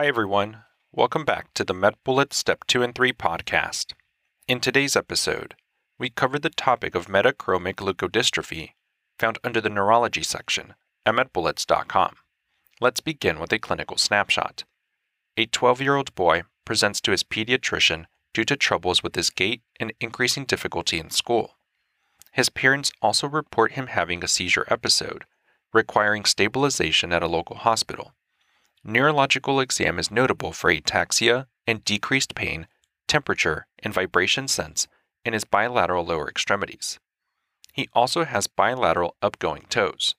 Hi, everyone. Welcome back to the MedBullets Step 2 and 3 podcast. In today's episode, we cover the topic of metachromic leukodystrophy found under the neurology section at medbullets.com. Let's begin with a clinical snapshot. A 12 year old boy presents to his pediatrician due to troubles with his gait and increasing difficulty in school. His parents also report him having a seizure episode, requiring stabilization at a local hospital. Neurological exam is notable for ataxia and decreased pain, temperature, and vibration sense in his bilateral lower extremities. He also has bilateral upgoing toes.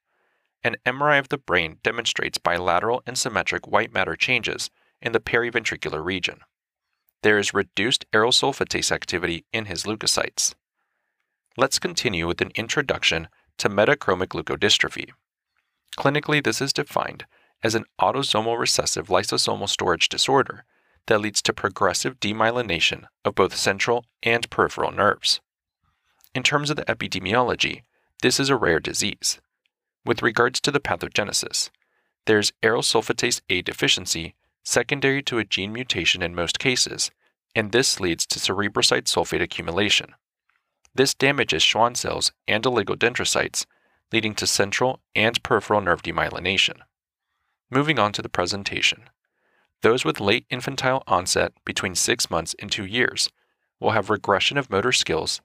An MRI of the brain demonstrates bilateral and symmetric white matter changes in the periventricular region. There is reduced aryl sulfatase activity in his leukocytes. Let's continue with an introduction to metachromic leukodystrophy. Clinically, this is defined as an autosomal recessive lysosomal storage disorder that leads to progressive demyelination of both central and peripheral nerves. In terms of the epidemiology, this is a rare disease. With regards to the pathogenesis, there's aryl sulfatase A deficiency secondary to a gene mutation in most cases, and this leads to cerebroside sulfate accumulation. This damages Schwann cells and oligodendrocytes, leading to central and peripheral nerve demyelination. Moving on to the presentation. Those with late infantile onset between 6 months and 2 years will have regression of motor skills,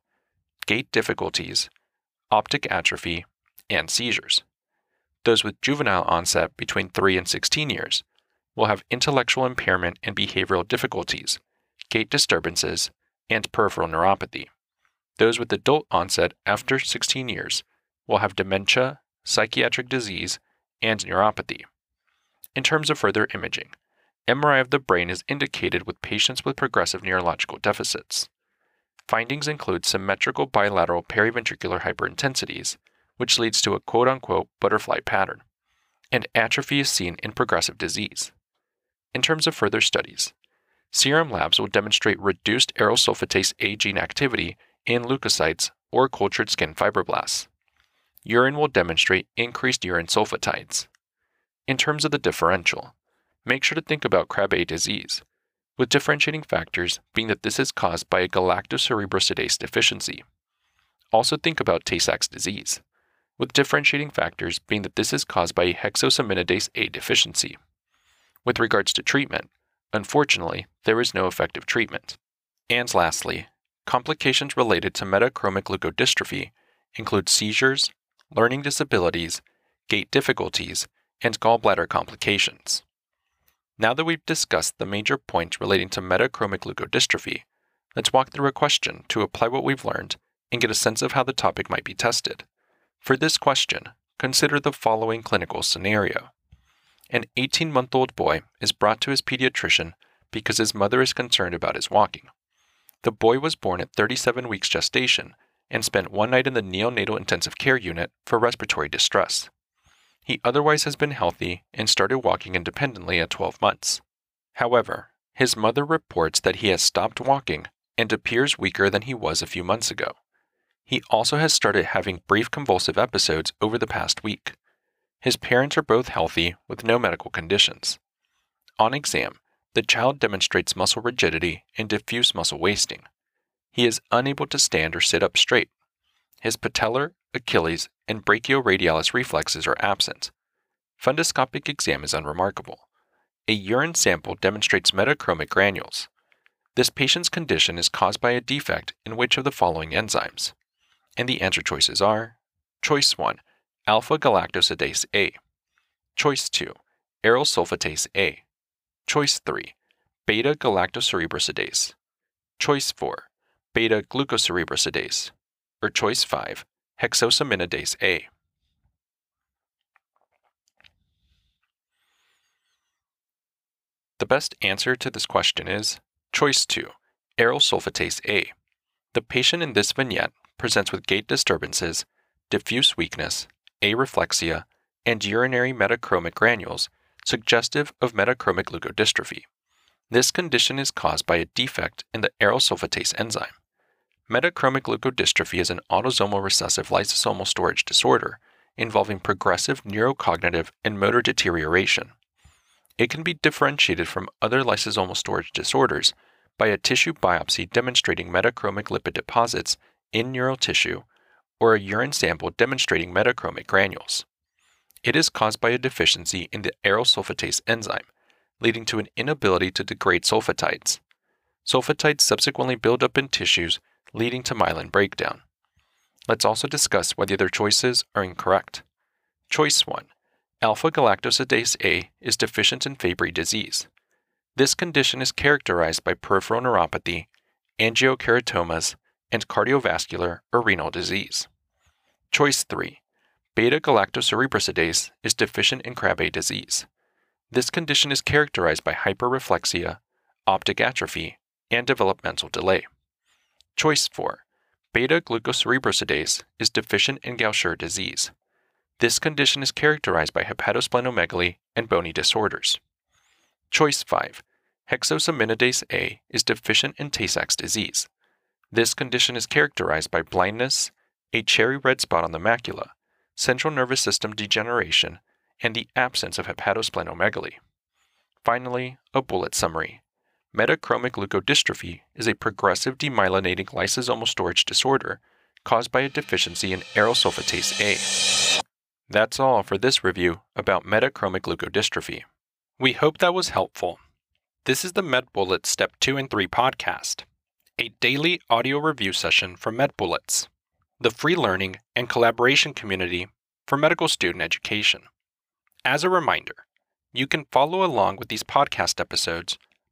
gait difficulties, optic atrophy, and seizures. Those with juvenile onset between 3 and 16 years will have intellectual impairment and behavioral difficulties, gait disturbances, and peripheral neuropathy. Those with adult onset after 16 years will have dementia, psychiatric disease, and neuropathy. In terms of further imaging, MRI of the brain is indicated with patients with progressive neurological deficits. Findings include symmetrical bilateral periventricular hyperintensities, which leads to a quote unquote butterfly pattern, and atrophy is seen in progressive disease. In terms of further studies, serum labs will demonstrate reduced aryl sulfatase A gene activity in leukocytes or cultured skin fibroblasts. Urine will demonstrate increased urine sulfatides. In terms of the differential, make sure to think about Krabbe disease, with differentiating factors being that this is caused by a galactocerebrosidase deficiency. Also think about Tay-Sachs disease, with differentiating factors being that this is caused by a hexosaminidase A deficiency. With regards to treatment, unfortunately, there is no effective treatment. And lastly, complications related to metachromic leukodystrophy include seizures, learning disabilities, gait difficulties, and gallbladder complications. Now that we've discussed the major points relating to metachromic leukodystrophy, let's walk through a question to apply what we've learned and get a sense of how the topic might be tested. For this question, consider the following clinical scenario. An 18 month old boy is brought to his pediatrician because his mother is concerned about his walking. The boy was born at 37 weeks gestation and spent one night in the neonatal intensive care unit for respiratory distress. He otherwise has been healthy and started walking independently at 12 months. However, his mother reports that he has stopped walking and appears weaker than he was a few months ago. He also has started having brief convulsive episodes over the past week. His parents are both healthy with no medical conditions. On exam, the child demonstrates muscle rigidity and diffuse muscle wasting. He is unable to stand or sit up straight. His patellar, Achilles, and brachioradialis reflexes are absent. Fundoscopic exam is unremarkable. A urine sample demonstrates metachromic granules. This patient's condition is caused by a defect in which of the following enzymes? And the answer choices are Choice 1, alpha galactosidase A. Choice 2, aryl sulfatase A. Choice 3, beta galactocerebrosidase. Choice 4, beta glucocerebrosidase. Or choice 5, hexosaminidase A. The best answer to this question is choice 2, aryl sulfatase A. The patient in this vignette presents with gait disturbances, diffuse weakness, areflexia, and urinary metachromic granules suggestive of metachromic leukodystrophy. This condition is caused by a defect in the aryl sulfatase enzyme. Metachromic leukodystrophy is an autosomal recessive lysosomal storage disorder involving progressive neurocognitive and motor deterioration. it can be differentiated from other lysosomal storage disorders by a tissue biopsy demonstrating metachromic lipid deposits in neural tissue or a urine sample demonstrating metachromic granules. It is caused by a deficiency in the aryl sulfatase enzyme, leading to an inability to degrade sulfatides. Sulfatides subsequently build up in tissues, leading to myelin breakdown. Let's also discuss whether their choices are incorrect. Choice 1 Alpha galactosidase A is deficient in Fabry disease. This condition is characterized by peripheral neuropathy, angiokeratomas, and cardiovascular or renal disease. Choice 3 Beta galactocerebrosidase is deficient in Krabbe disease. This condition is characterized by hyperreflexia, optic atrophy, and developmental delay. Choice 4 Beta glucocerebrosidase is deficient in Gaucher disease. This condition is characterized by hepatosplenomegaly and bony disorders. Choice 5. Hexosaminidase A is deficient in Tay Sachs disease. This condition is characterized by blindness, a cherry red spot on the macula, central nervous system degeneration, and the absence of hepatosplenomegaly. Finally, a bullet summary. Metachromic leukodystrophy is a progressive demyelinating lysosomal storage disorder caused by a deficiency in aryl sulfatase A. That's all for this review about metachromic leukodystrophy. We hope that was helpful. This is the MedBullets Step 2 and 3 podcast, a daily audio review session from MedBullets, the free learning and collaboration community for medical student education. As a reminder, you can follow along with these podcast episodes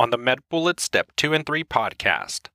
on the MedBullets Step 2 and 3 podcast.